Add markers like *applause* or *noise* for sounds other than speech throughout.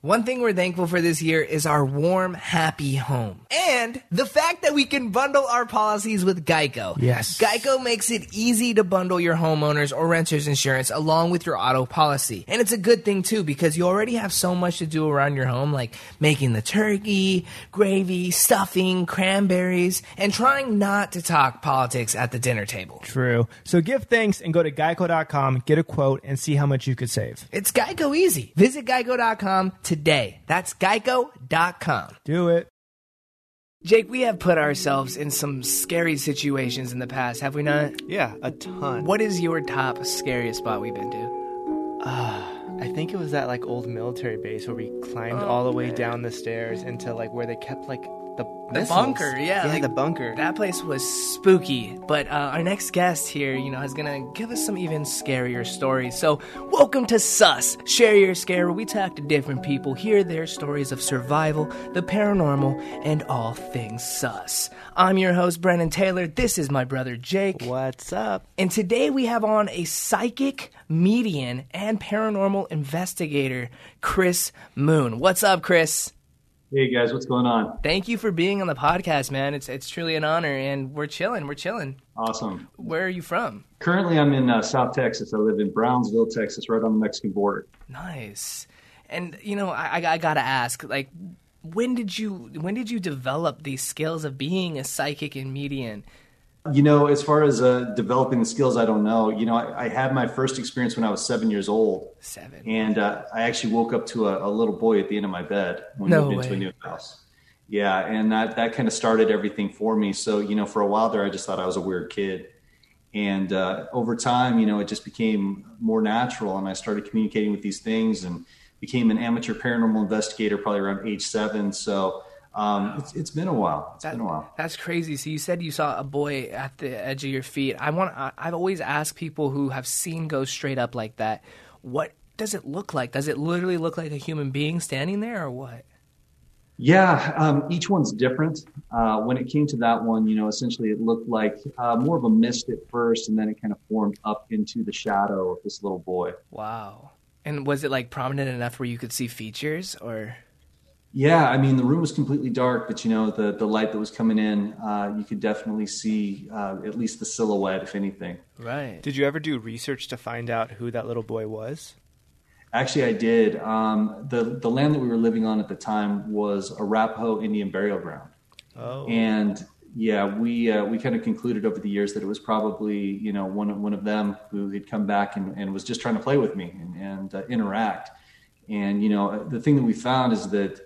One thing we're thankful for this year is our warm, happy home. And the fact that we can bundle our policies with Geico. Yes. Geico makes it easy to bundle your homeowners or renters insurance along with your auto policy. And it's a good thing too because you already have so much to do around your home like making the turkey, gravy, stuffing, cranberries, and trying not to talk politics at the dinner table. True. So give thanks and go to geico.com, get a quote, and see how much you could save. It's Geico easy. Visit geico.com today. That's geico.com. Do it. Jake, we have put ourselves in some scary situations in the past, have we not? Yeah, a ton. What is your top scariest spot we've been to? Uh, I think it was that like old military base where we climbed oh, all the way down the stairs into like where they kept like the The bunker, yeah, yeah, like- the bunker. That place was spooky, but uh, our next guest here, you know, is gonna give us some even scarier stories. So, welcome to Sus. Share your scare. Where we talk to different people, hear their stories of survival, the paranormal, and all things sus. I'm your host, Brennen Taylor. This is my brother Jake. What's up? And today we have on a psychic, medium, and paranormal investigator, Chris Moon. What's up, Chris? Hey guys, what's going on? Thank you for being on the podcast, man. It's it's truly an honor, and we're chilling. We're chilling. Awesome. Where are you from? Currently, I'm in uh, South Texas. I live in Brownsville, Texas, right on the Mexican border. Nice. And you know, I, I, I gotta ask, like, when did you when did you develop these skills of being a psychic and medium? You know, as far as uh, developing the skills, I don't know. You know, I, I had my first experience when I was seven years old, Seven. and uh, I actually woke up to a, a little boy at the end of my bed when No we moved into a new house. Yeah, and that that kind of started everything for me. So, you know, for a while there, I just thought I was a weird kid. And uh, over time, you know, it just became more natural, and I started communicating with these things, and became an amateur paranormal investigator probably around age seven. So um, it's, it's been a while. It's been a while. That's crazy. So you said you saw a boy at the edge of your feet. I want. I, I've always asked people who have seen ghosts straight up like that, what does it look like? Does it literally look like a human being standing there, or what? Yeah, um, each one's different. Uh, when it came to that one, you know, essentially it looked like uh, more of a mist at first, and then it kind of formed up into the shadow of this little boy. Wow. And was it like prominent enough where you could see features, or? Yeah, I mean, the room was completely dark, but you know, the the light that was coming in, uh, you could definitely see uh, at least the silhouette, if anything. Right. Did you ever do research to find out who that little boy was? Actually, I did. Um, the the land that we were living on at the time was Arapaho Indian burial ground. Oh. and yeah, we uh, we kind of concluded over the years that it was probably you know one of one of them who had come back and, and was just trying to play with me and, and uh, interact. And you know, the thing that we found is that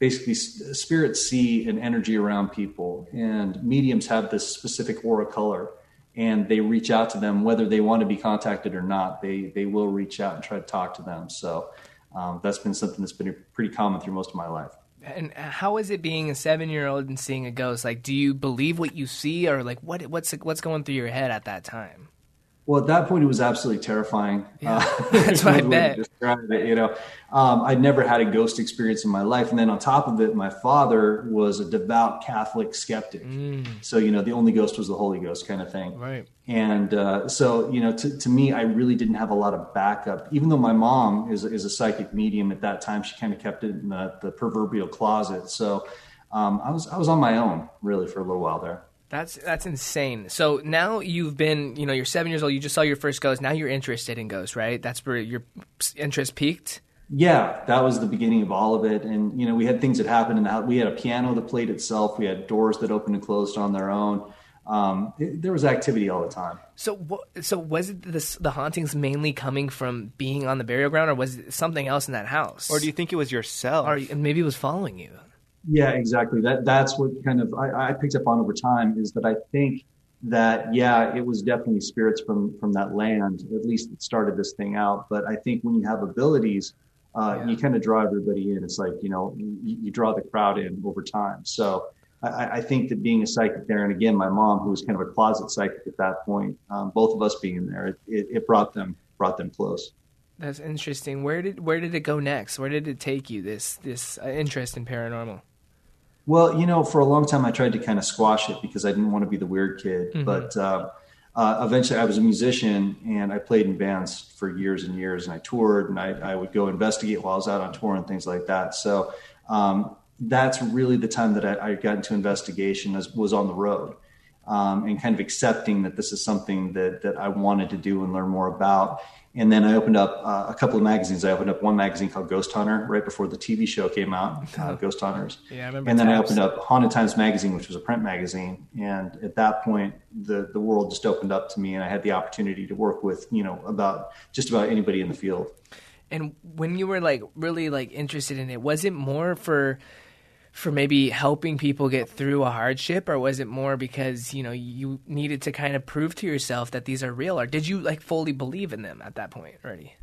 basically spirits see an energy around people, and mediums have this specific aura color, and they reach out to them whether they want to be contacted or not. They they will reach out and try to talk to them. So. Um, that's been something that's been pretty common through most of my life. And how is it being a seven-year-old and seeing a ghost? Like, do you believe what you see, or like what what's what's going through your head at that time? Well, at that point, it was absolutely terrifying. Uh, *laughs* That's what I *laughs* bet. describe it, you know, um, I'd never had a ghost experience in my life, and then on top of it, my father was a devout Catholic skeptic. So, you know, the only ghost was the Holy Ghost, kind of thing. Right. And uh, so, you know, to, to me, I really didn't have a lot of backup. Even though my mom is is a psychic medium at that time, she kind of kept it in the, the proverbial closet. So, um, I was I was on my own really for a little while there. That's that's insane. So now you've been, you know, you're seven years old. You just saw your first ghost. Now you're interested in ghosts, right? That's where your interest peaked. Yeah, that was the beginning of all of it. And, you know, we had things that happened in the house. We had a piano that played itself. We had doors that opened and closed on their own. Um, it, there was activity all the time. So, so was it this, the hauntings mainly coming from being on the burial ground, or was it something else in that house? Or do you think it was yourself? or maybe it was following you? Yeah, exactly. That that's what kind of I, I picked up on over time is that I think that yeah, it was definitely spirits from from that land. At least it started this thing out. But I think when you have abilities, uh, you kind of draw everybody in. It's like you know you, you draw the crowd in over time. So I, I think that being a psychic there, and again, my mom, who was kind of a closet psychic at that point, um, both of us being there, it, it, it brought them brought them close. That's interesting. Where did where did it go next? Where did it take you? This this uh, interest in paranormal. Well, you know, for a long time I tried to kind of squash it because I didn't want to be the weird kid. Mm-hmm. But uh, uh, eventually I was a musician and I played in bands for years and years and I toured and I, I would go investigate while I was out on tour and things like that. So um, that's really the time that I, I got into investigation as, was on the road. Um, and kind of accepting that this is something that that I wanted to do and learn more about. And then I opened up uh, a couple of magazines. I opened up one magazine called Ghost Hunter right before the TV show came out, uh, Ghost Hunters. Yeah, I remember. And then I opened up Haunted Times magazine, which was a print magazine. And at that point, the the world just opened up to me, and I had the opportunity to work with you know about just about anybody in the field. And when you were like really like interested in it, was it more for for maybe helping people get through a hardship or was it more because you know you needed to kind of prove to yourself that these are real? Or did you like fully believe in them at that point already?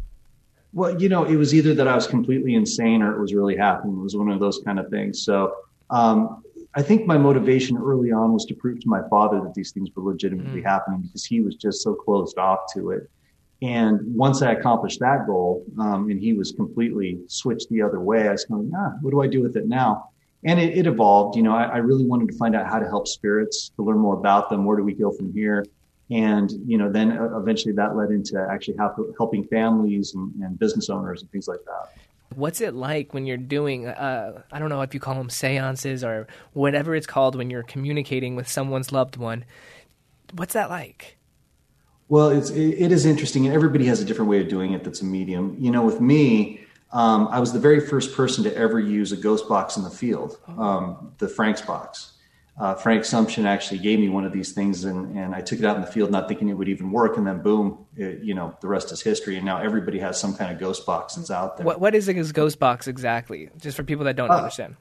Well you know it was either that i was completely insane or it was really happening. It was one of those kind of things. So um, i think my motivation early on was to prove to my father that these things were legitimately mm. happening because he was just so closed off to it. And once I accomplished that goal, um, and he was completely switched the other way, I was going, ah, what do I do with it now? And it, it evolved. You know, I, I, really wanted to find out how to help spirits, to learn more about them. Where do we go from here? And you know, then uh, eventually that led into actually help, helping families and, and, business owners and things like that. What's it like when you're doing? Uh, I don't know if you call them seances or whatever it's called when you're communicating with someone's loved one. What's that like? Well, it's it, it is interesting, and everybody has a different way of doing it. That's a medium. You know, with me um, I was the very first person to ever use a ghost box in the field, oh. um, the Frank's box. Uh, Frank Sumption actually gave me one of these things, and, and I took it out in the field, not thinking it would even work. And then, boom, it, you know, the rest is history. And now everybody has some kind of ghost box that's out there. What, what is a ghost box exactly? Just for people that don't uh, understand.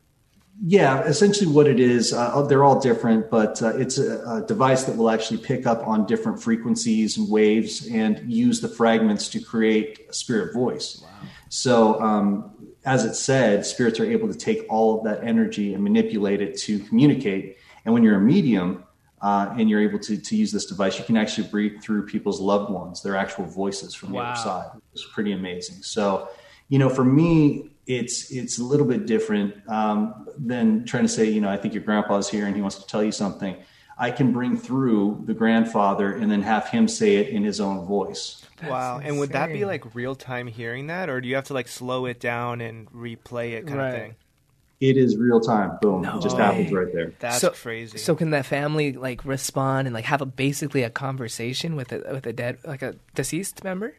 Yeah, essentially what it is, uh, they're all different, but uh, it's a, a, device that will actually pick up on different frequencies and waves and use the fragments to create a spirit voice. Wow. So, um, as it said, spirits are able to take all of that energy and manipulate it to communicate. And when you're a medium uh, and you're able to, to use this device, you can actually breathe through people's loved ones, their actual voices from the wow. other side. It's pretty amazing. So, you know, for me, it's it's a little bit different um, than trying to say, you know, I think your grandpa's here and he wants to tell you something. I can bring through the grandfather and then have him say it in his own voice. That's wow. Insane. And would that be like real time hearing that, or do you have to like slow it down and replay it kind right. of thing? It is real time. Boom. No it just way. happens right there. That's so, crazy. So can that family like respond and like have a basically a conversation with a with a dead like a deceased member?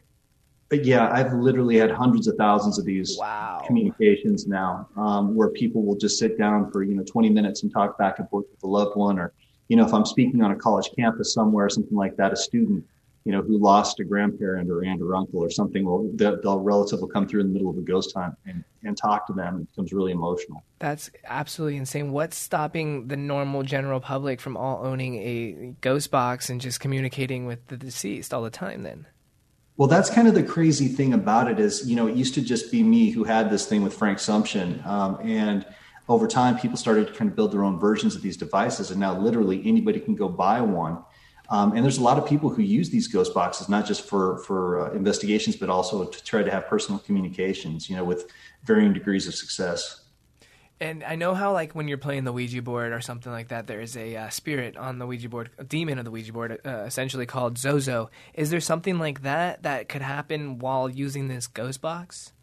But yeah, I've literally had hundreds of thousands of these wow. communications now, um, where people will just sit down for you know 20 minutes and talk back and forth with a loved one, or you know if I'm speaking on a college campus somewhere, or something like that, a student you know, who lost a grandparent or aunt or uncle or something, well, the, the relative will come through in the middle of a ghost hunt and, and talk to them. It becomes really emotional. That's absolutely insane. What's stopping the normal general public from all owning a ghost box and just communicating with the deceased all the time then? Well, that's kind of the crazy thing about it is, you know, it used to just be me who had this thing with Frank Sumption. Um, and over time, people started to kind of build their own versions of these devices. And now literally anybody can go buy one um, and there's a lot of people who use these ghost boxes not just for for uh, investigations, but also to try to have personal communications. You know, with varying degrees of success. And I know how, like, when you're playing the Ouija board or something like that, there's a uh, spirit on the Ouija board, a demon of the Ouija board, uh, essentially called Zozo. Is there something like that that could happen while using this ghost box?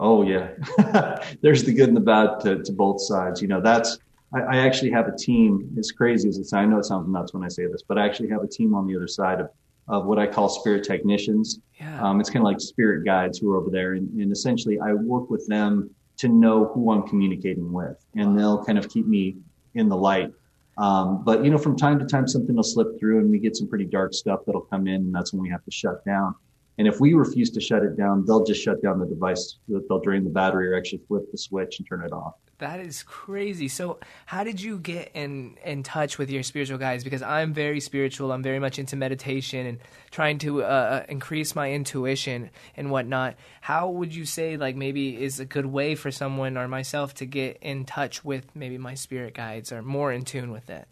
Oh yeah, *laughs* there's the good and the bad to, to both sides. You know, that's I, I, actually have a team. As crazy as it sounds, I know it sounds nuts when I say this, but I actually have a team on the other side of, of what I call spirit technicians. Yeah. Um, it's kind of like spirit guides who are over there, and, and essentially I work with them to know who I'm communicating with, and they'll kind of keep me in the light. Um, but you know, from time to time, something will slip through, and we get some pretty dark stuff that'll come in, and that's when we have to shut down. And if we refuse to shut it down, they'll just shut down the device. They'll drain the battery or actually flip the switch and turn it off. That is crazy. So, how did you get in in touch with your spiritual guides? Because I'm very spiritual. I'm very much into meditation and trying to uh, uh, increase my intuition and whatnot. How would you say, like, maybe is a good way for someone or myself to get in touch with maybe my spirit guides or more in tune with it?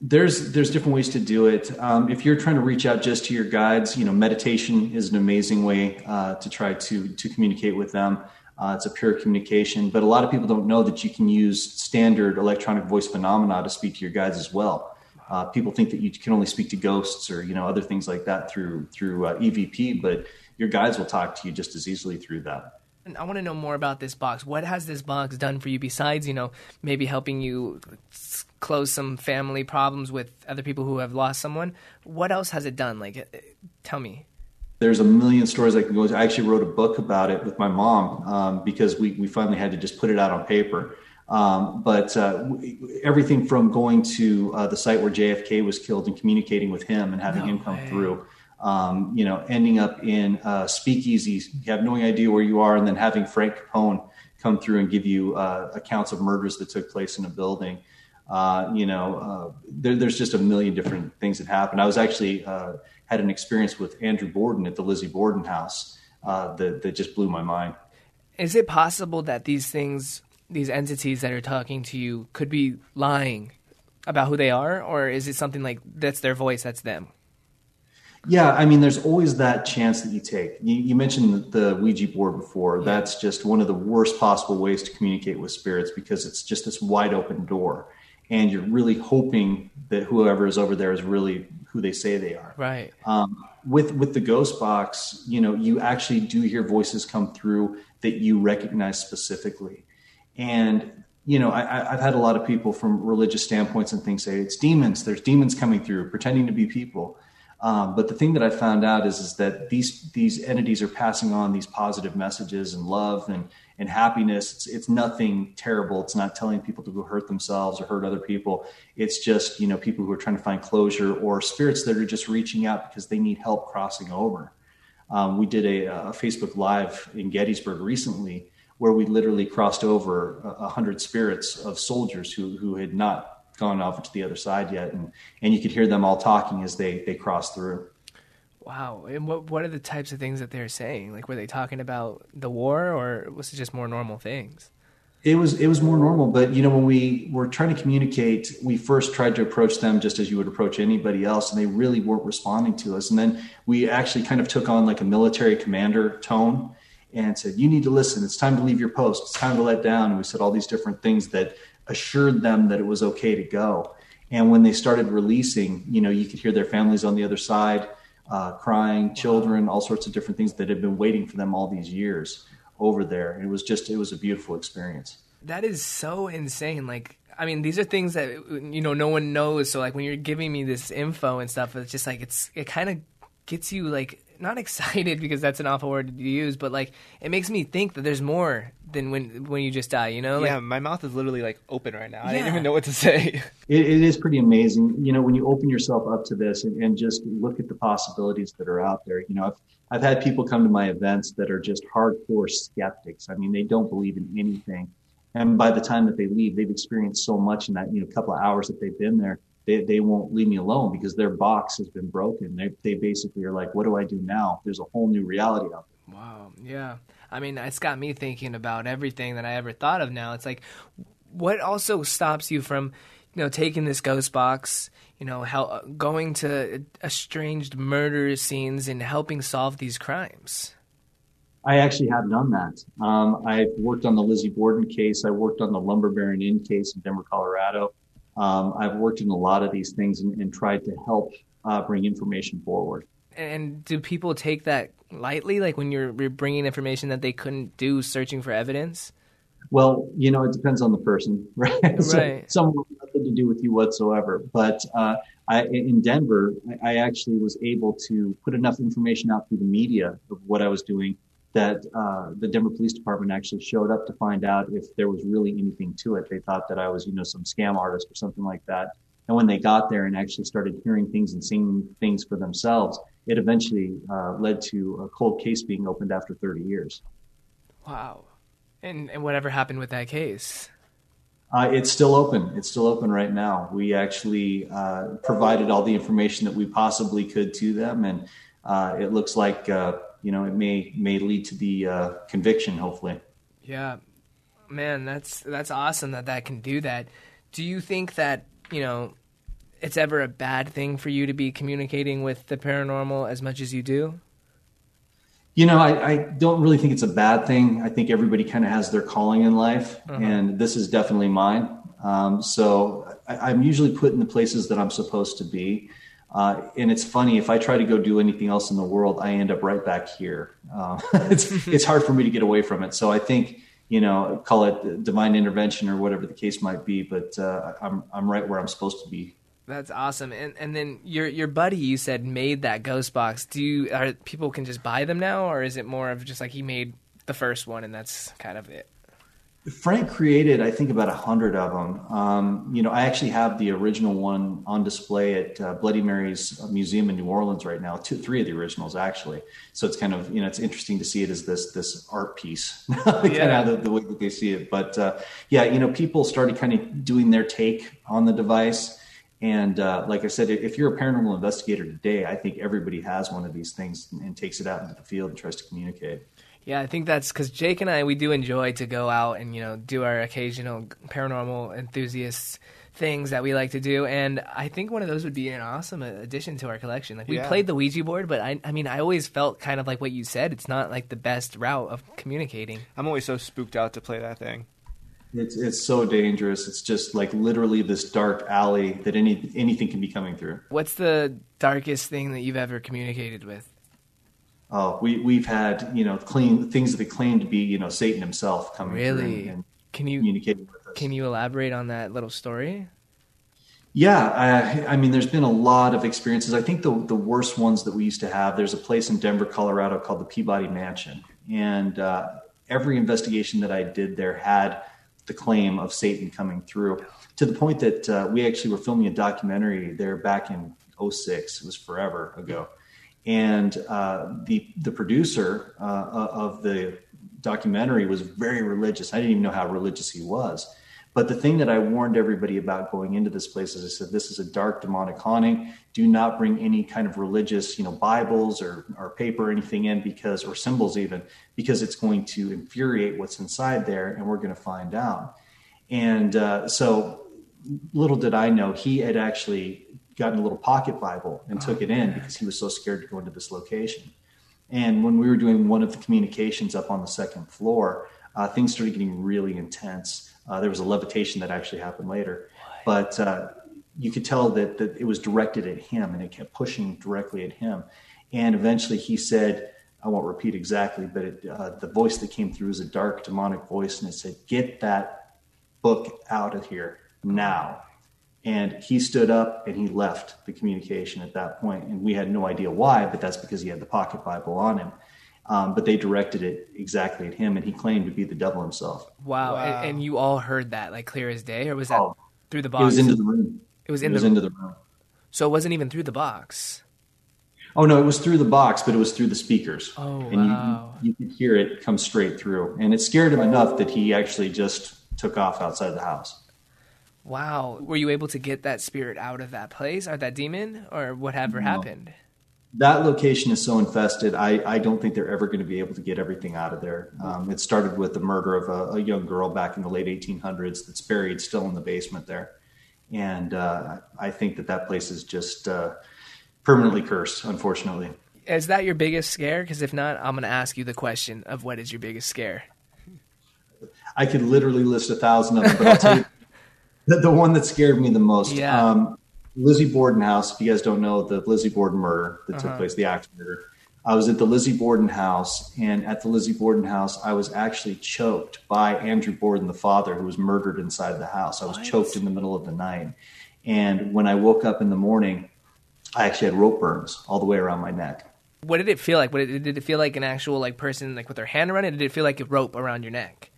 There's there's different ways to do it. Um, if you're trying to reach out just to your guides, you know, meditation is an amazing way uh, to try to to communicate with them. Uh, it's a pure communication, but a lot of people don't know that you can use standard electronic voice phenomena to speak to your guides as well. Uh, people think that you can only speak to ghosts or you know other things like that through through uh, EVP, but your guides will talk to you just as easily through that. And I want to know more about this box. What has this box done for you besides, you know, maybe helping you close some family problems with other people who have lost someone? What else has it done? Like, uh, tell me. There's a million stories I can go. I actually wrote a book about it with my mom um, because we, we finally had to just put it out on paper. Um, but uh, everything from going to uh, the site where JFK was killed and communicating with him and having no him come way. through, um, you know, ending up in uh, speakeasies, you have no idea where you are, and then having Frank Capone come through and give you uh, accounts of murders that took place in a building. Uh, you know, uh, there, there's just a million different things that happen. I was actually had an experience with Andrew Borden at the Lizzie Borden house that, that just blew my mind. Is it possible that these things these entities that are talking to you could be lying about who they are, or is it something like that's their voice, that's them? Yeah, I mean, there's always that chance that you take. You, you mentioned the, the, Ouija board before. That's just one of the worst possible ways to communicate with spirits because it's just this wide open door, and you're really hoping that whoever is over there is really who they say they are. Right. Um, with with the ghost box, you know, you actually do hear voices come through that you recognize specifically. And you know, I, have had a lot of people from religious standpoints and things say it's demons. There's demons coming through, pretending to be people. Um, but the thing that I found out is, is that these these entities are passing on these positive messages and love and and happiness. It's, it's nothing terrible. It's not telling people to go hurt themselves or hurt other people. It's just you know people who are trying to find closure or spirits that are just reaching out because they need help crossing over. Um, we did a, a Facebook Live in Gettysburg recently where we literally crossed over a hundred spirits of soldiers who who had not gone off to the other side yet, and and you could hear them all talking as they they crossed through. Wow, and what what are the types of things that they're saying? Like, were they talking about the war, or was it just more normal things? It was it was more normal, but you know when we were trying to communicate, we first tried to approach them just as you would approach anybody else, and they really weren't responding to us. And then we actually kind of took on like a military commander tone, and said, You need to listen. It's time to leave your post. It's time to let down. And we said all these different things that assured them that it was okay to go. And when they started releasing, you know, you could hear their families on the other side uh, crying, children, all sorts of different things that had been waiting for them all these years over there. It was just, it was a beautiful experience. That is so insane. Like, I mean, these are things that you know no one knows. So, like, when you're giving me this info and stuff, it's just like it's it kind of gets you like not *laughs* excited because that's an awful word to use, but like it makes me think that there's more than when when you just die. You know? Like, yeah, my mouth is literally like open right now. Yeah. I didn't even know what to say. *laughs* It, it is pretty amazing. You know, when you open yourself up to this and, and just look at the possibilities that are out there. You know, I've I've had people come to my events that are just hardcore skeptics. I mean, they don't believe in anything. And by the time that they leave, they've experienced so much in that, you know, couple of hours that they've been there they, they won't leave me alone because their box has been broken. They, they basically are like, what do I do now? There's a whole new reality out there. Wow. Yeah. I mean, it's got me thinking about everything that I ever thought of now. It's like, what also stops you from, you know, taking this ghost box, you know, how, going to estranged murder scenes and helping solve these crimes? I actually have done that. Um, I've worked on the Lizzie Borden case. I worked on the Lumber Baron Inn case in Denver, Colorado. Um, I've worked in a lot of these things and, and tried to help uh, bring information forward. And do people take that lightly, like when you're, you're bringing information that they couldn't do searching for evidence? Well, you know, it depends on the person, right? *laughs* Right. so, some nothing to do with you whatsoever. But uh, I, in Denver, I actually was able to put enough information out through the media of what I was doing that uh, the Denver Police Department actually showed up to find out if there was really anything to it. They thought that I was, you know, some scam artist or something like that. And when they got there and actually started hearing things and seeing things for themselves, it eventually uh, led to a cold case being opened after 30 years. Wow. And, and whatever happened with that case? Uh, it's still open. It's still open right now. We actually uh, provided all the information that we possibly could to them, and uh, it looks like uh, you know, it may may lead to the uh, conviction. Hopefully. Yeah, man, that's that's awesome that that can do that. Do you think that you know it's ever a bad thing for you to be communicating with the paranormal as much as you do? You know, I, I, don't really think it's a bad thing. I think everybody kind of has their calling in life, uh-huh. and this is definitely mine. Um, so I, am usually put in the places that I'm supposed to be. Uh, and it's funny if I try to go do anything else in the world, I end up right back here. Uh, *laughs* it's it's hard for me to get away from it. So I think you know, call it divine intervention or whatever the case might be. But uh, I'm I'm right where I'm supposed to be that's awesome. And and then your your buddy you said made that ghost box. Do you are people can just buy them now or is it more of just like he made the first one and that's kind of it? Frank created, I think, about a hundred of them. Um, you know, I actually have the original one on display at uh, Bloody Mary's Museum in New Orleans right now. Two, three of the originals actually. So it's kind of, you know, it's interesting to see it as this this art piece, *laughs* kind yeah. of the, the, way that they see it. But uh, yeah, you know, people started kind of doing their take on the device. And uh, like I said, if you're a paranormal investigator today, I think everybody has one of these things and, and takes it out into the field and tries to communicate. Yeah, I think that's because Jake and I we do enjoy to go out and you know do our occasional paranormal enthusiasts things that we like to do, and I think one of those would be an awesome addition to our collection. Like we yeah. played the Ouija board, but I, I mean, I always felt kind of like what you said. It's not like the best route of communicating. I'm always so spooked out to play that thing. It's it's so dangerous. It's just like literally this dark alley that any anything can be coming through. What's the darkest thing that you've ever communicated with? Oh, we we've had you know clean things that they claim to be you know Satan himself coming really? through and, can you communicating with us. Can you elaborate on that little story? Yeah, I, I, mean, there's been a lot of experiences. I think the the worst ones that we used to have. There's a place in Denver, Colorado, called the Peabody Mansion, and uh, every investigation that I did there had the claim of Satan coming through to the point that uh, we actually were filming a documentary there back in 06. It was forever ago and uh, the the producer uh, of the documentary was very religious. I didn't even know how religious he was. But the thing that I warned everybody about going into this place is I said, this is a dark demonic haunting. Do not bring any kind of religious, you know, Bibles or, or paper or anything in because, or symbols even, because it's going to infuriate what's inside there and we're going to find out. And uh, so little did I know, he had actually gotten a little pocket Bible and took it in because he was so scared to go into this location. And when we were doing one of the communications up on the second floor, uh, things started getting really intense. Uh, there was a levitation that actually happened later, but uh, you could tell that, that it was directed at him and it kept pushing directly at him. And eventually he said, I won't repeat exactly, but it, uh, the voice that came through was a dark demonic voice and it said, Get that book out of here now. And he stood up and he left the communication at that point. And we had no idea why, but that's because he had the pocket Bible on him. Um, but they directed it exactly at him, and he claimed to be the devil himself. Wow! wow. And, and, you all heard that like clear as day, or was that oh, through the box? It was into the room. It was, in it was the, into the room. So it wasn't even through the box. Oh no, it was through the box, but it was through the speakers. Oh and wow! You, you could hear it come straight through, and it scared him enough that he actually just took off outside the house. Wow. Were you able to get that spirit out of that place or that demon or whatever no. happened? That location is so infested. I, I don't think they're ever going to be able to get everything out of there. Um, it started with the murder of a, a, young girl back in the late 1800s that's buried still in the basement there. And uh, I think that that place is just uh, permanently cursed, unfortunately. Is that your biggest scare? Because if not, I'm going to ask you the question of what is your biggest scare? I could literally list a thousand of them, but I'll tell you *laughs* the, the one that scared me the most. Yeah. Um, Lizzie Borden house. If you guys don't know the Lizzie Borden murder that uh-huh. took place, the axe murder. I was at the Lizzie Borden house, and at the Lizzie Borden house, I was actually choked by Andrew Borden, the father, who was murdered inside the house. I was choked in the middle of the night. And when I woke up in the morning, I actually had rope burns all the way around my neck. What did it feel like? What did, did it feel like an actual like person like with their hand around it? Did it feel like a rope around your neck?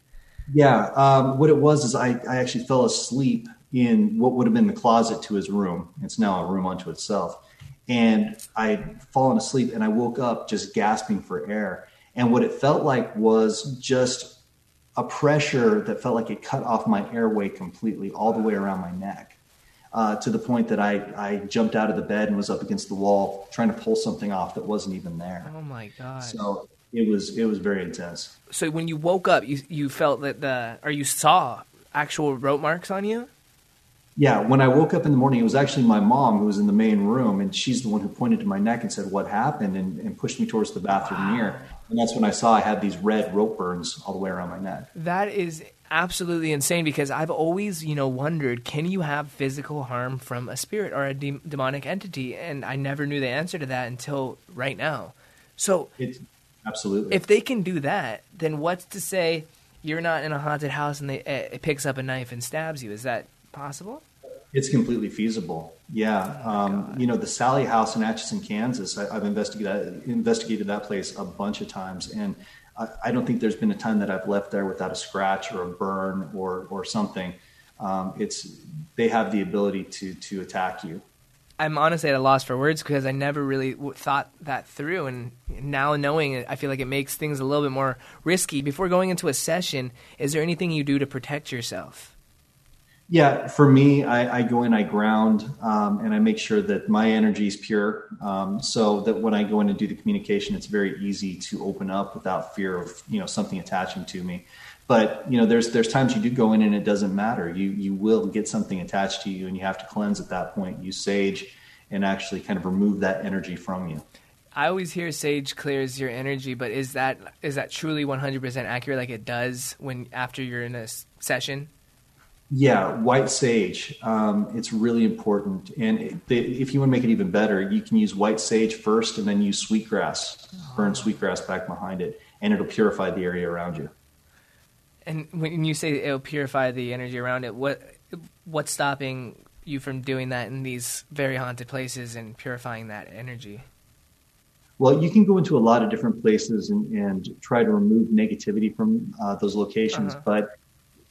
Yeah, um, what it was is I, I actually fell asleep in what would have been the closet to his room. It's now a room unto itself. And I'd fallen asleep and I woke up just gasping for air. And what it felt like was just a pressure that felt like it cut off my airway completely, all the way around my neck. Uh, to the point that I, I jumped out of the bed and was up against the wall trying to pull something off that wasn't even there. Oh my god! So it was it was very intense. So when you woke up, you you felt that the or you saw actual rope marks on you. Yeah, when I woke up in the morning, it was actually my mom who was in the main room, and she's the one who pointed to my neck and said, "What happened?" and, and pushed me towards the bathroom wow. mirror. And that's when I saw I had these red rope burns all the way around my neck. That is absolutely insane because I've always, you know, wondered can you have physical harm from a spirit or a de- demonic entity? And I never knew the answer to that until right now. So, it's, absolutely. If they can do that, then what's to say you're not in a haunted house and they, uh, it picks up a knife and stabs you? Is that possible? It's completely feasible. Yeah. Oh um, you know, the Sallie House in Atchison, Kansas, I, have investigated, investigated that place a bunch of times. And I, I, don't think there's been a time that I've left there without a scratch or a burn or, or something. Um, it's, they have the ability to, to attack you. I'm honestly at a loss for words because I never really w- thought that through. And now knowing it, I feel like it makes things a little bit more risky. Before going into a session, is there anything you do to protect yourself? Yeah, for me, I, I go in, I ground, um, and I make sure that my energy is pure, um, so that when I go in and do the communication, it's very easy to open up without fear of you know something attaching to me. But you know, there's there's times you do go in and it doesn't matter. You you will get something attached to you, and you have to cleanse at that point. Use sage, and actually kind of remove that energy from you. I always hear sage clears your energy, but is that is that truly 100% accurate? Like it does when after you're in a session? Yeah, white sage. Um, it's really important. And if you want to make it even better, you can use white sage first and then use sweetgrass, burn sweetgrass back behind it, and it'll purify the area around you. And when you say it'll purify the energy around it, what what's stopping you from doing that in these very haunted places and purifying that energy? Well, you can go into a lot of different places and, and try to remove negativity from uh, those locations, uh-huh. but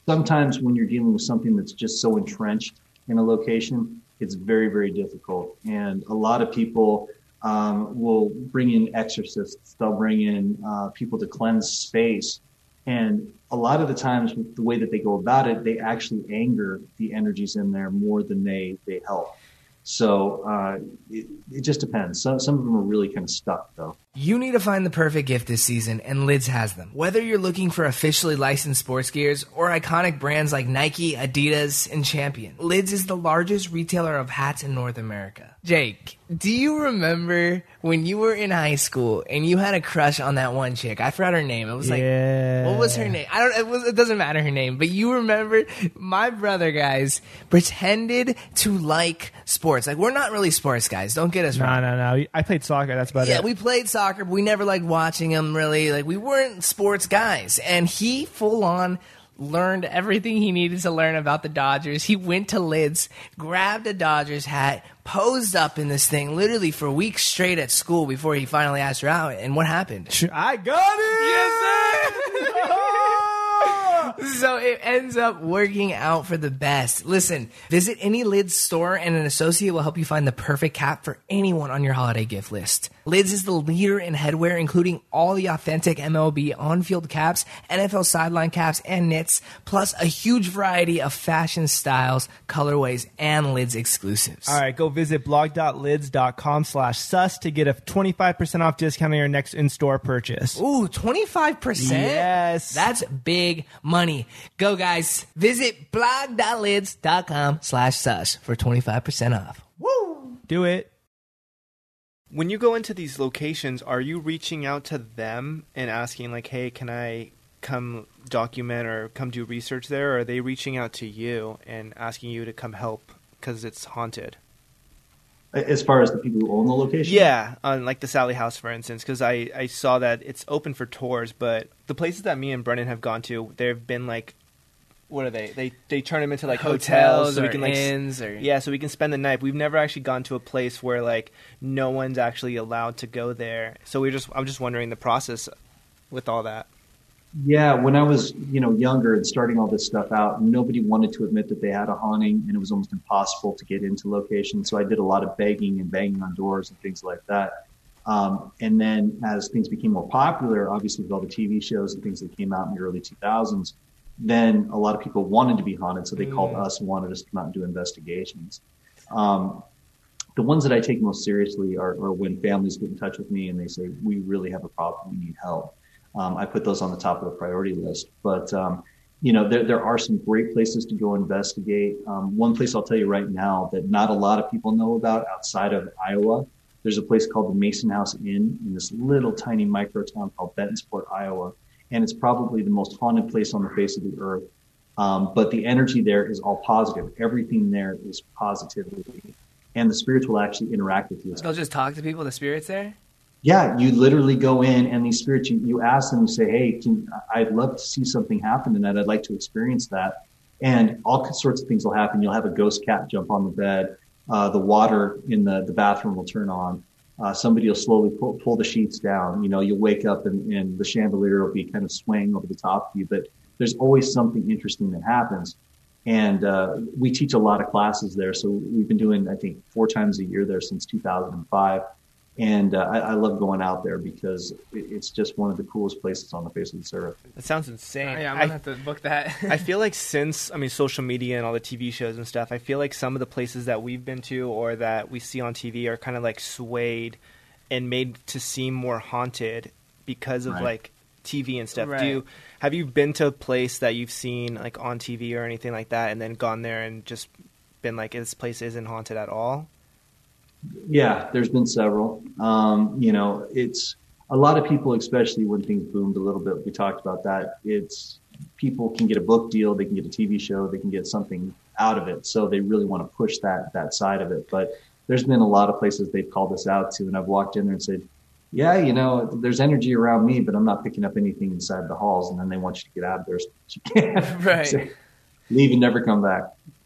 sometimes when you're dealing with something that's just so entrenched in a location, it's very, very difficult. And a lot of people um, will bring in exorcists, they'll bring in uh, people to cleanse space. And a lot of the times, the way that they go about it, they actually anger the energies in there more than they, they help. So uh, it, it, just depends. Some, some of them are really kind of stuck, though. You need to find the perfect gift this season, and Lids has them. Whether you're looking for officially licensed sports gears or iconic brands like Nike, Adidas, and Champion, Lids is the largest retailer of hats in North America. Jake, do you remember when you were in high school and you had a crush on that one chick? I forgot her name. It was like, yeah. what was her name? I don't. It, was, it doesn't matter her name, but you remember my brother, guys, pretended to like sports. Like we're not really sports guys. Don't get us wrong. No, no, no. I played soccer. That's about yeah, it. Yeah, we played soccer soccer, but we never liked watching him really. Like we weren't sports guys. And he full on learned everything he needed to learn about the Dodgers. He went to Lids, grabbed a Dodgers hat, posed up in this thing literally for weeks straight at school before he finally asked her out. And what happened? I got it! Yes, sir! *laughs* so it ends up working out for the best. Listen, visit any Lids store and an associate will help you find the perfect cap for anyone on your holiday gift list. Lids is the leader in headwear, including all the authentic MLB on-field caps, NFL sideline caps, and knits, plus a huge variety of fashion styles, colorways, and Lids exclusives. All right, go visit blog.lids.com slash sus to get a 25% off discount on your next in-store purchase. Ooh, 25%? Yes. That's big money. Go, guys. Visit blog.lids.com slash sus for 25% off. Woo! Do it. When you go into these locations, are you reaching out to them and asking, like, hey, can I come document or come do research there? Or are they reaching out to you and asking you to come help because it's haunted? As far as the people who own the location? Yeah, on like the Sallie House, for instance, because I, I saw that it's open for tours, but the places that me and Brennen have gone to, there have been like, what are they? They they turn them into like hotels, hotels so we can like inns or yeah, so we can spend the night. We've never actually gone to a place where like no one's actually allowed to go there. So we just I'm just wondering the process with all that. Yeah, when I was, you know, younger and starting all this stuff out, nobody wanted to admit that they had a haunting and it was almost impossible to get into locations. So I did a lot of begging and banging on doors and things like that. Um, and then as things became more popular, obviously with all the TV shows and things that came out in the early 2000s, then a lot of people wanted to be haunted. So they mm. called us and wanted us to come out and do investigations. Um, the ones that I take most seriously are, are when families get in touch with me and they say, we really have a problem. We need help um, I put those on the top of the priority list. But um, you know, there there are some great places to go investigate. Um, one place I'll tell you right now that not a lot of people know about outside of Iowa There's a place called the Mason House Inn in this little tiny micro town called Bentonsport, Iowa, and it's probably the most haunted place on the face of the earth. Um, but the energy there is all positive. Everything there is positivity, and the spirits will actually interact with you. They'll just talk to people. The spirits there. Yeah, you literally go in, and these spirits, you, you ask them, you say, "Hey, can, I'd love to see something happen tonight. I'd like to experience that." And all sorts of things will happen. You'll have a ghost cat jump on the bed. Uh, the water in the, the bathroom will turn on. Uh, somebody will slowly pull, pull, the sheets down. You know, you'll wake up and, and the chandelier will be kind of swaying over the top of you. But there's always something interesting that happens. And uh, we teach a lot of classes there. So we've been doing, I think, four times a year there since 2005. And uh, I, I, love going out there because it's just one of the coolest places on the face of the earth. That sounds insane. Oh, yeah, I'm gonna I, have to book that. I *laughs* feel like since I mean social media and all the TV shows and stuff, I feel like some of the places that we've been to or that we see on TV are kind of like swayed and made to seem more haunted because of right. like TV and stuff. Right. Do you have you been to a place that you've seen like on TV or anything like that, and then gone there and just been like, this place isn't haunted at all? Yeah, there's been several. Um, you know, it's a lot of people, especially when things boomed a little bit. We talked about that. It's people can get a book deal, they can get a TV show, they can get something out of it. So they really want to push that that side of it. But there's been a lot of places they've called us out to, and I've walked in there and said, yeah, you know, there's energy around me, but I'm not picking up anything inside the halls. And then they want you to get out of there so. *laughs* Right. so *laughs* leave and never come back.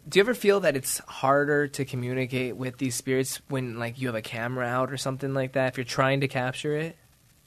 Do you ever feel that it's harder to communicate with these spirits when, like, you have a camera out or something like that? If you're trying to capture it?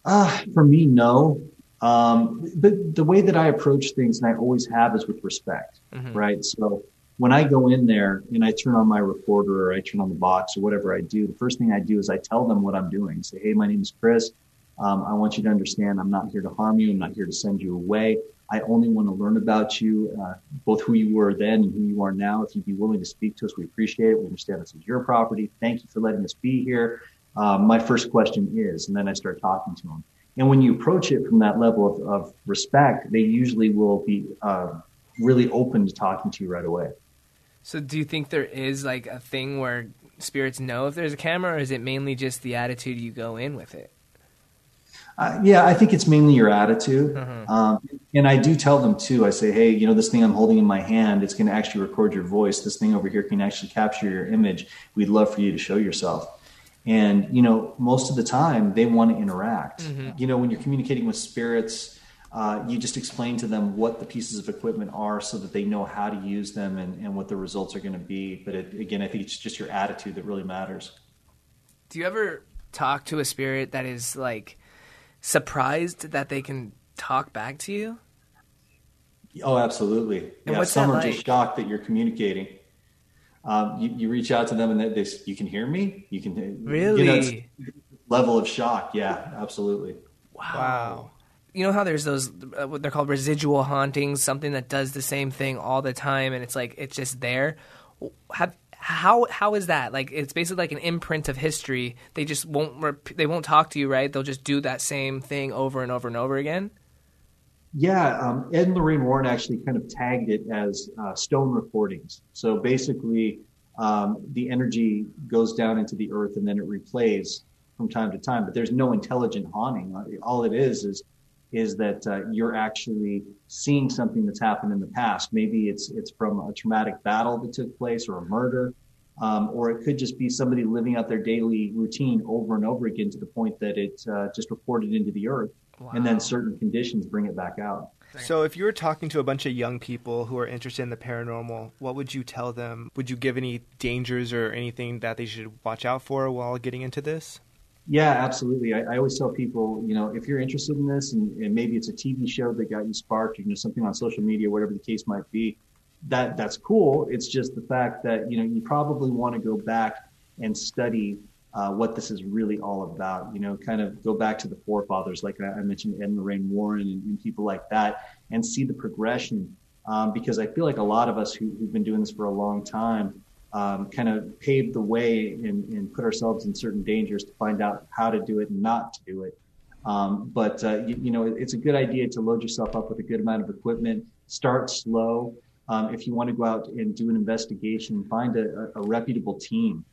Uh, for me, no. Um, but the way that I approach things, and I always have, is with respect, mm-hmm. right? So when I go in there and I turn on my recorder or I turn on the box or whatever I do, the first thing I do is I tell them what I'm doing. Say, hey, my name is Chris. Um, I want you to understand I'm not here to harm you. I'm not here to send you away. I only want to learn about you, uh, both who you were then and who you are now. If you'd be willing to speak to us, we appreciate it. We understand this is your property. Thank you for letting us be here. Um, my first question is, and then I start talking to them. And when you approach it from that level of, of respect, they usually will be uh, really open to talking to you right away. So, do you think there is like a thing where spirits know if there's a camera, or is it mainly just the attitude you go in with it? Uh, yeah, I think it's mainly your attitude. Mm-hmm. Um, and I do tell them too. I say, hey, you know, this thing I'm holding in my hand, it's going to actually record your voice. This thing over here can actually capture your image. We'd love for you to show yourself. And you know, most of the time they want to interact. Mm-hmm. You know, when you're communicating with spirits, uh, you just explain to them what the pieces of equipment are so that they know how to use them and, and what the results are going to be. But it, again, I think it's just your attitude that really matters. Do you ever talk to a spirit that is like surprised that they can talk back to you? Oh, absolutely. And yeah, some are like? just shocked that you're communicating. Um, you, you, reach out to them and they, they, you can hear me. You can really you know, level of shock. Yeah, absolutely. Wow. Wow you know how there's those uh, what they're called residual hauntings, something that does the same thing all the time, and it's like it's just there. Have, how how is that? Like it's basically like an imprint of history. They just won't rep- they won't talk to you, right? They'll just do that same thing over and over and over again. Yeah, um, Ed and Lorraine Warren actually kind of tagged it as uh, stone recordings. So basically, um, the energy goes down into the earth and then it replays from time to time. But there's no intelligent haunting. All it is is is that uh, you're actually seeing something that's happened in the past. Maybe it's it's from a traumatic battle that took place or a murder, um, or it could just be somebody living out their daily routine over and over again to the point that it uh, just reported into the earth, wow. and then certain conditions bring it back out. So, if you were talking to a bunch of young people who are interested in the paranormal, what would you tell them? Would you give any dangers or anything that they should watch out for while getting into this? Yeah, absolutely. I, I, always tell people, you know, if you're interested in this and, and, maybe it's a TV show that got you sparked, you know, something on social media, whatever the case might be, that that's cool. It's just the fact that, you know, you probably want to go back and study uh, what this is really all about, you know, kind of go back to the forefathers, like I, mentioned, Ed and Lorraine Warren and, and, people like that, and see the progression. Um, because I feel like a lot of us who, who've been doing this for a long time, um, kind of paved the way and, and, put ourselves in certain dangers to find out how to do it and not to do it. Um, but uh, you, you, know, it's a good idea to load yourself up with a good amount of equipment. Start slow. Um, if you want to go out and do an investigation, find a, a reputable team.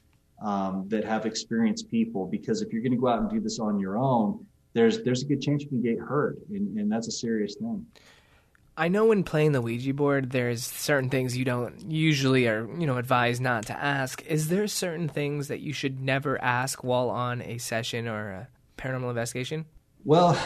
um, that have experienced people. Because if you're going to go out and do this on your own, there's there's a good chance you can get hurt, and, and that's a serious thing. I know when playing the Ouija board, there's certain things you don't usually are, you know, advised not to ask. Is there certain things that you should never ask while on a session or a paranormal investigation? Well,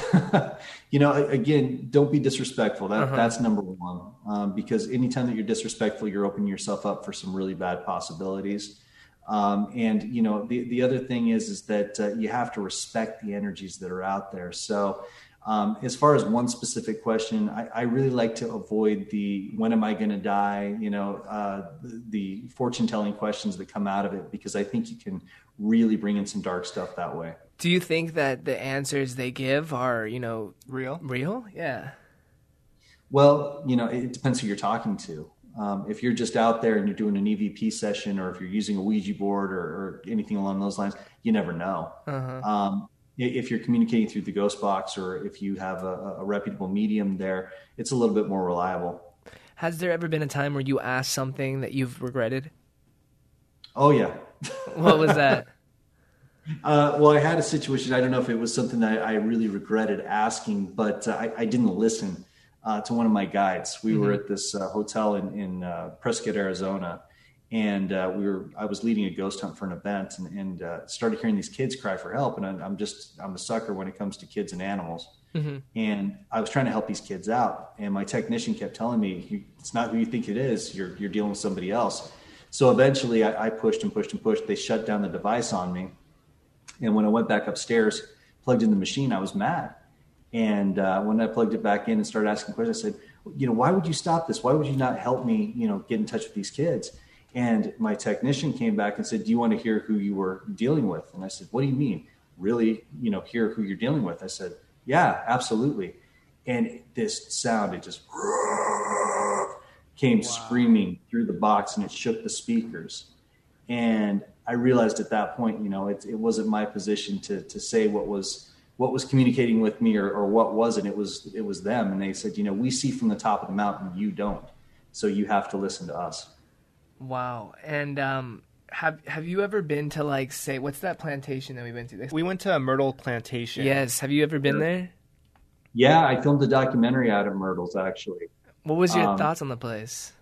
*laughs* you know, again, don't be disrespectful. That uh-huh. that's number one. Um, because anytime that you're disrespectful, you're opening yourself up for some really bad possibilities. Um, and you know, the the other thing is is that uh, you have to respect the energies that are out there. So. Um, as far as one specific question, I, I, really like to avoid the when am I going to die, you know, uh, the, the fortune telling questions that come out of it because I think you can really bring in some dark stuff that way. Do you think that the answers they give are, you know, real? Real? Yeah. Well, you know, it depends who you're talking to. Um, if you're just out there and you're doing an EVP session, or if you're using a Ouija board or, or anything along those lines, you never know. Uh-huh. Um, if you're communicating through the ghost box, or if you have a, a reputable medium there, it's a little bit more reliable. Has there ever been a time where you asked something that you've regretted? Oh yeah. *laughs* what was that? *laughs* Uh, well, I had a situation. I don't know if it was something that I, really regretted asking, but uh, I, I, didn't listen uh, to one of my guides. We mm-hmm. were at this uh, hotel in, in uh, Prescott, Arizona, and uh, we were. I was leading a ghost hunt for an event, and, and started hearing these kids cry for help. And I, am just I'm a sucker when it comes to kids and animals. Mm-hmm. And I was trying to help these kids out, and my technician kept telling me, "It's not who you think it is. You're you're dealing with somebody else." So eventually, I, I pushed and pushed and pushed. They shut down the device on me and when I went back upstairs, plugged in the machine, I was mad. And uh, when I plugged it back in and started asking questions, I said, you know, why would you stop this? Why would you not help me, you know, get in touch with these kids? And my technician came back and said, do you want to hear who you were dealing with? And I said, what do you mean? Really, you know, hear who you're dealing with? I said, yeah, absolutely. And this sound, it just *laughs* came wow. screaming through the box and it shook the speakers. And I realized at that point, you know, it, it wasn't my position to to say what was what was communicating with me or, or what wasn't. It was it was them, and they said, you know, we see from the top of the mountain, you don't, so you have to listen to us. Wow, and um, have have you ever been to like say what's that plantation that we went to? We went to a Myrtle plantation. Yes, have you ever been there? Yeah, I filmed a documentary out of Myrtles actually. What was your um, thoughts on the place?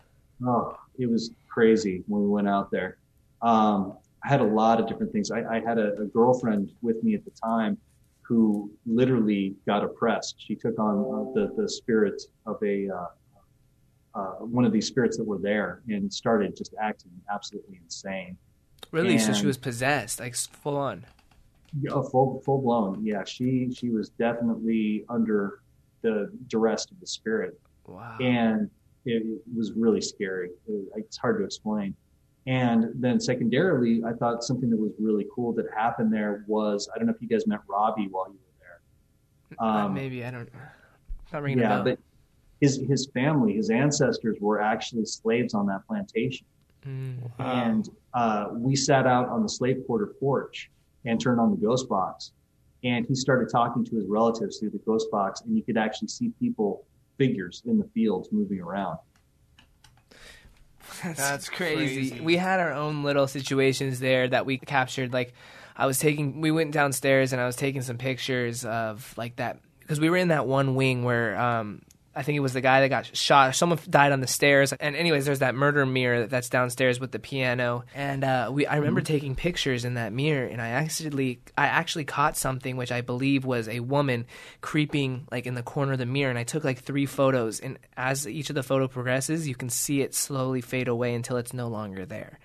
Oh, it was crazy when we went out there. Um, I had a lot of different things. I, I had a, a, girlfriend with me at the time who literally got oppressed. She took on uh, the the spirit of a uh, uh, one of these spirits that were there and started just acting absolutely insane. Really? And, so she was possessed, like full on. Yeah, full full blown. Yeah, she she was definitely under the duress of the spirit. Wow. And it, it was really scary. It, it's hard to explain. And then secondarily, I thought something that was really cool that happened there was I don't know if you guys met Robbie while you were there. Uh, um, maybe I don't. Not ringing yeah, but his his family, his ancestors were actually slaves on that plantation, mm, wow. and uh, we sat out on the slave quarter porch and turned on the ghost box, and he started talking to his relatives through the ghost box, and you could actually see people figures in the fields moving around. That's, That's crazy. crazy. We had our own little situations there that we captured. Like, I was taking, we went downstairs and I was taking some pictures of like that because we were in that one wing where um, I think it was the guy that got shot. Someone died on the stairs. And anyways, there's that murder mirror that's downstairs with the piano. And uh, we, I remember mm-hmm. taking pictures in that mirror, and I accidentally, I actually caught something which I believe was a woman creeping like in the corner of the mirror. And I took like three photos. And as each of the photo progresses, you can see it slowly fade away until it's no longer there.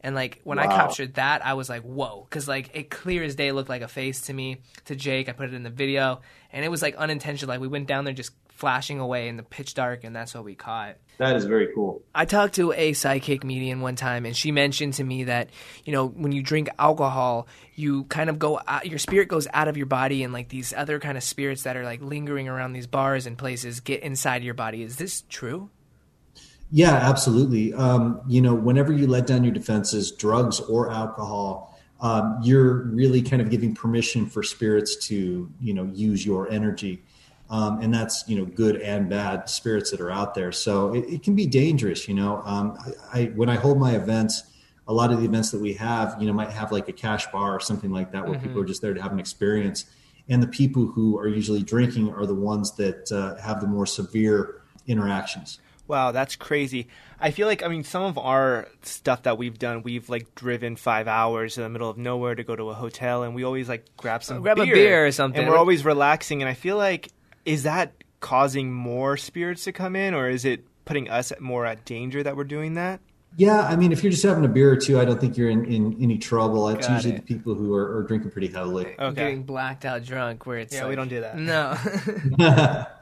And like when wow. I captured that, I was like, whoa, because like it clear as day looked like a face to me. To Jake, I put it in the video, and it was like unintentional. Like we went down there just flashing away in the pitch dark, and that's what we caught. That is very cool. I talked to a psychic medium one time, and she mentioned to me that you know when you drink alcohol, you kind of go out, your spirit goes out of your body, and like these other kind of spirits that are like lingering around these bars and places get inside your body. Is this true? Yeah, absolutely. Um, you know, whenever you let down your defenses, drugs or alcohol, um, you're really kind of giving permission for spirits to you know use your energy um, and that's you know good and bad spirits that are out there. So it, it can be dangerous. You know, um, I, I, when I hold my events, a lot of the events that we have, you know, might have like a cash bar or something like that, where mm-hmm. people are just there to have an experience. And the people who are usually drinking are the ones that uh, have the more severe interactions. Wow, that's crazy. I feel like I mean some of our stuff that we've done, we've like driven five hours in the middle of nowhere to go to a hotel, and we always like grab some grab beer, a beer or something, and we're always relaxing. And I feel like is that causing more spirits to come in, or is it putting us more at danger that we're doing that? Yeah, I mean, if you're just having a beer or two, I don't think you're in, in any trouble. It's Got usually it. the people who are, are, drinking pretty heavily. Okay. Getting blacked out drunk, where it's yeah, like, we don't do that. No.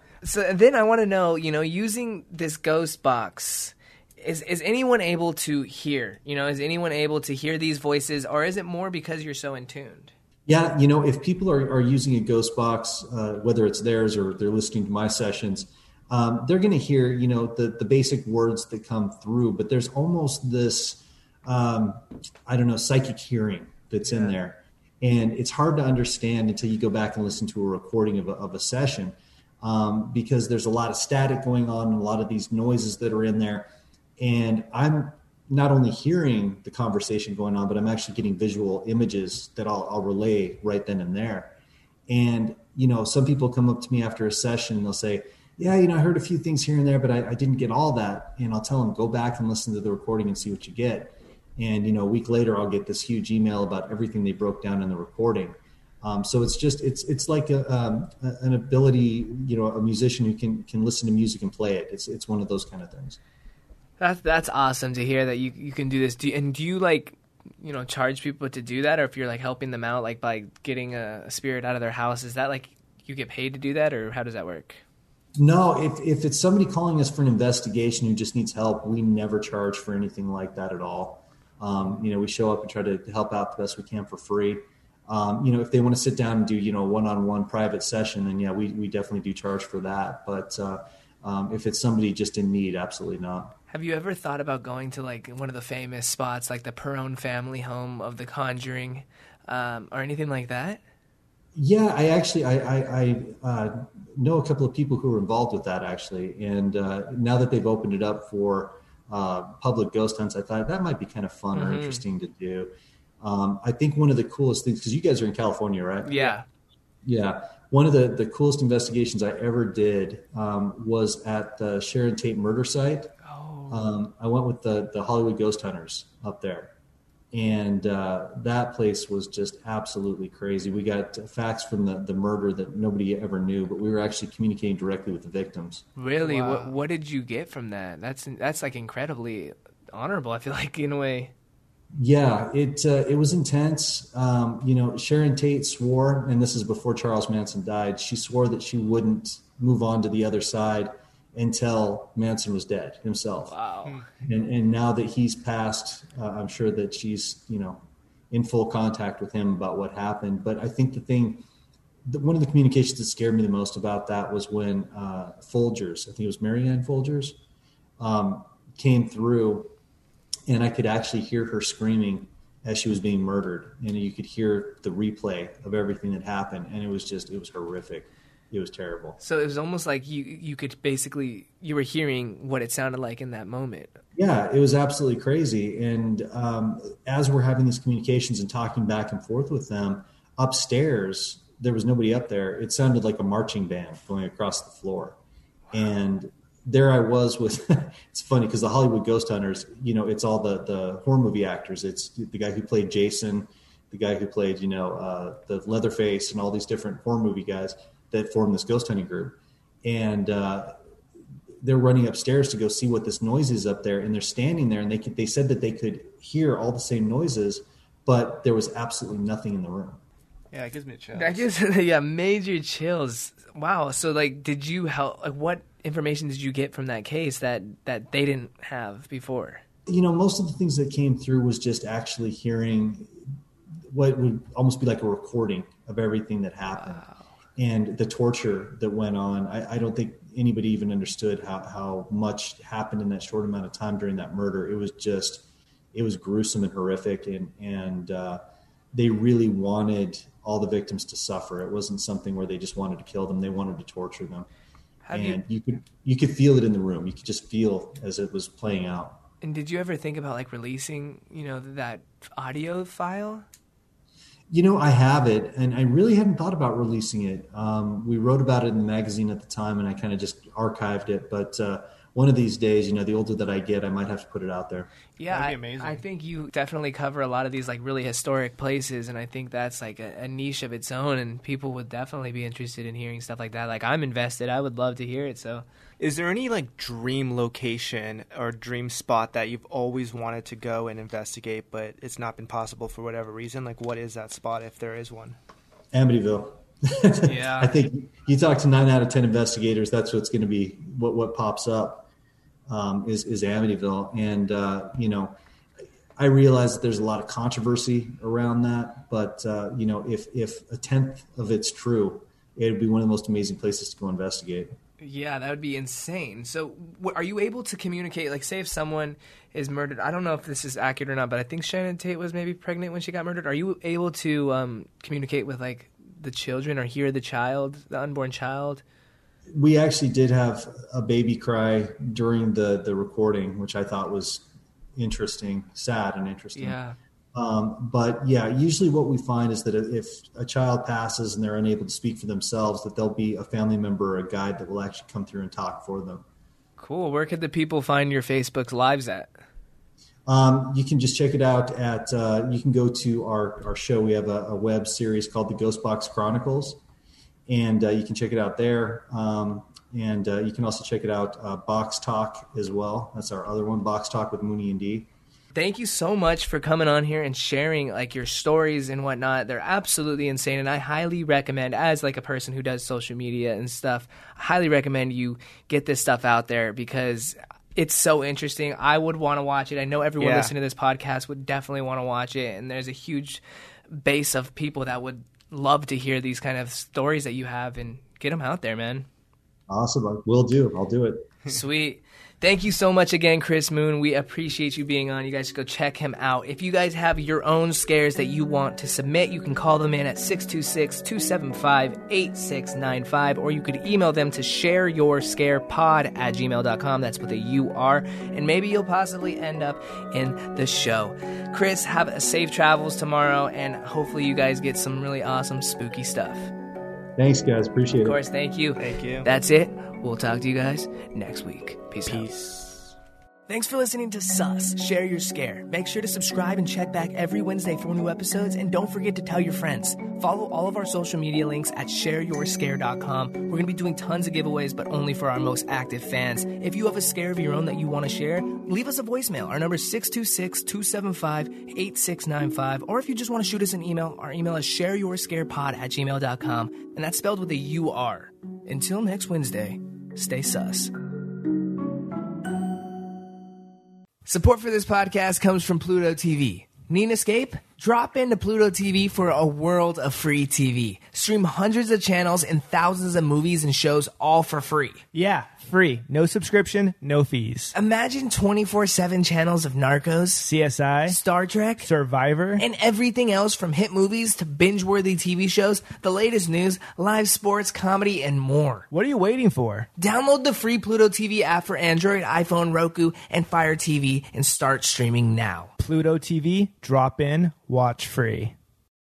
*laughs* so then I want to know, you know, using this ghost box, is is anyone able to hear? You know, is anyone able to hear these voices, or is it more because you're so in tuned? Yeah, you know, if people are, are using a ghost box, uh, whether it's theirs or they're listening to my sessions, um, they're going to hear, you know, the, the basic words that come through, but there's almost this, um, I don't know, psychic hearing that's yeah. in there. And it's hard to understand until you go back and listen to a recording of a, of a session um, because there's a lot of static going on and a lot of these noises that are in there. And I'm not only hearing the conversation going on, but I'm actually getting visual images that I'll, I'll relay right then and there. And, you know, some people come up to me after a session and they'll say, yeah, you know, I heard a few things here and there, but I, I, didn't get all that. And I'll tell them, go back and listen to the recording and see what you get. And, you know, a week later, I'll get this huge email about everything they broke down in the recording. Um, so it's just, it's, it's like a, um, an ability, you know, a musician who can, can listen to music and play it. It's, it's one of those kind of things. That's, that's awesome to hear that you, you can do this. Do you, and do you like, you know, charge people to do that? Or if you're like helping them out, like by getting a, spirit out of their house, is that like you get paid to do that or how does that work? No, if, if it's somebody calling us for an investigation who just needs help, we never charge for anything like that at all. Um, you know, we show up and try to help out the best we can for free. Um, you know, if they want to sit down and do, you know, one-on-one private session, then yeah, we, we definitely do charge for that. But uh, um, if it's somebody just in need, absolutely not. Have you ever thought about going to like one of the famous spots, like the Perron family home of The Conjuring, um, or anything like that? Yeah, I actually I, I, I uh, know a couple of people who are involved with that actually, and uh, now that they've opened it up for uh, public ghost hunts, I thought that might be kind of fun mm-hmm. or interesting to do. Um, I think one of the coolest things because you guys are in California, right? Yeah, yeah. One of the the coolest investigations I ever did um, was at the Sharon Tate murder site. Um, I went with the the Hollywood Ghost Hunters up there, and uh, that place was just absolutely crazy. We got facts from the, the murder that nobody ever knew, but we were actually communicating directly with the victims. Really, wow. what what did you get from that? That's that's like incredibly honorable. I feel *laughs* like in a way. Yeah, it uh, it was intense. Um, you know, Sharon Tate swore, and this is before Charles Manson died. She swore that she wouldn't move on to the other side until Manson was dead himself. Wow. And and now that he's passed, uh, I'm sure that she's you know in full contact with him about what happened. But I think the thing, the, one of the communications that scared me the most about that was when uh, Folgers, I think it was Marianne Folgers, um, came through, and I could actually hear her screaming as she was being murdered, and you could hear the replay of everything that happened, and it was just it was horrific it was terrible. So it was almost like you you could basically you were hearing what it sounded like in that moment. Yeah, it was absolutely crazy. And um, as we're having these communications and talking back and forth with them upstairs, there was nobody up there. It sounded like a marching band going across the floor, and there I was with. *laughs* it's funny because the Hollywood Ghost Hunters, you know, it's all the the horror movie actors. It's the guy who played Jason, the guy who played, you know, uh, the Leatherface, and all these different horror movie guys that formed this ghost hunting group, and uh, they're running upstairs to go see what this noise is up there, and they're standing there, and they could, they said that they could hear all the same noises, but there was absolutely nothing in the room. Yeah, it gives me a chill. That gives *laughs* yeah major chills. Wow. So like, did you help? Like, what information did you get from that case that that they didn't have before? You know, most of the things that came through was just actually hearing what would almost be like a recording of everything that happened. Wow and the torture that went on. I, I, don't think anybody even understood how, how much happened in that short amount of time during that murder. It was just, it was gruesome and horrific, and and uh, they really wanted all the victims to suffer. It wasn't something where they just wanted to kill them; they wanted to torture them. Have and you, you could you could feel it in the room. You could just feel as it was playing out. And did you ever think about like releasing, you know, that audio file? You know, I have it, and I really hadn't thought about releasing it. Um, we wrote about it in the magazine at the time, and I kind of just archived it. But uh, one of these days, you know, the older that I get, I might have to put it out there. Yeah, That'd be I- amazing. I, think you definitely cover a lot of these like really historic places, and I think that's like a, a niche of its own, and people would definitely be interested in hearing stuff like that. Like I'm invested; I would love to hear it. So Is there any like dream location or dream spot that you've always wanted to go and investigate, but it's not been possible for whatever reason? Like, what is that spot if there is one? Amityville. *laughs* Yeah. I think you talk to nine out of ten investigators. That's what's going to be what what pops up um, is is Amityville, and uh, you know, I realize that there's a lot of controversy around that, but uh, you know, if if a tenth of it's true, it would be one of the most amazing places to go investigate. Yeah, that would be insane. So, are you able to communicate? Like, say if someone is murdered, I don't know if this is accurate or not, but I think Shannon Tate was maybe pregnant when she got murdered. Are you able to um, communicate with like the children or hear the child, the unborn child? we actually did have a baby cry during the the recording, which I thought was interesting, sad and interesting. Yeah. Um, but yeah, usually what we find is that if a child passes and they're unable to speak for themselves, that there'll be a family member or a guide that will actually come through and talk for them. Cool. Where could the people find your Facebook lives at? Um, you can just check it out at. Uh, you can go to our our show. We have a, a web series called the Ghost Box Chronicles, and uh, you can check it out there. Um, and uh, you can also check it out uh, Box Talk as well. That's our other one, Box Talk with Mooney and D. Thank you so much for coming on here and sharing like your stories and whatnot. They're absolutely insane, and I highly recommend, as like a person who does social media and stuff, I highly recommend you get this stuff out there because it's so interesting. I would want to watch it. I know everyone Yeah. listening to this podcast would definitely want to watch it, and there's a huge base of people that would love to hear these kind of stories that you have and get them out there, man. Awesome, I will do. I'll do it. Sweet. Thank you so much again, Chris Moon. We appreciate you being on. You guys should go check him out. If you guys have your own scares that you want to submit, you can call them in at 626 275 8695, or you could email them to shareyourscarepod at gmail.com. That's with a U R, and maybe you'll possibly end up in the show. Chris, have a safe travels tomorrow, and hopefully, you guys get some really awesome, spooky stuff. Thanks, guys. Appreciate it. Of it. course, thank you. Thank you. That's it. We'll talk to you guys next week. Peace, out. Thanks for listening to Sus. Share your scare. Make sure to subscribe and check back every Wednesday for new episodes, and don't forget to tell your friends. Follow all of our social media links at shareyourscare.com. We're going to be doing tons of giveaways, but only for our most active fans. If you have a scare of your own that you want to share, leave us a voicemail. Our number is 626 275 8695. Or if you just want to shoot us an email, our email is shareyourscarepod at gmail.com, and that's spelled with a U R. Until next Wednesday, stay sus. Support for this podcast comes from Pluto TV. Need an escape? Drop into Pluto TV for a world of free TV. Stream hundreds of channels and thousands of movies and shows all for free. Yeah, free. No subscription, no fees. Imagine 24 7 channels of Narcos, CSI, Star Trek, Survivor. and everything else from hit movies to binge worthy TV shows, the latest news, live sports, comedy, and more. What are you waiting for? Download the free Pluto TV app for Android, iPhone, Roku, and Fire TV and start streaming now. Pluto TV, drop in, watch free.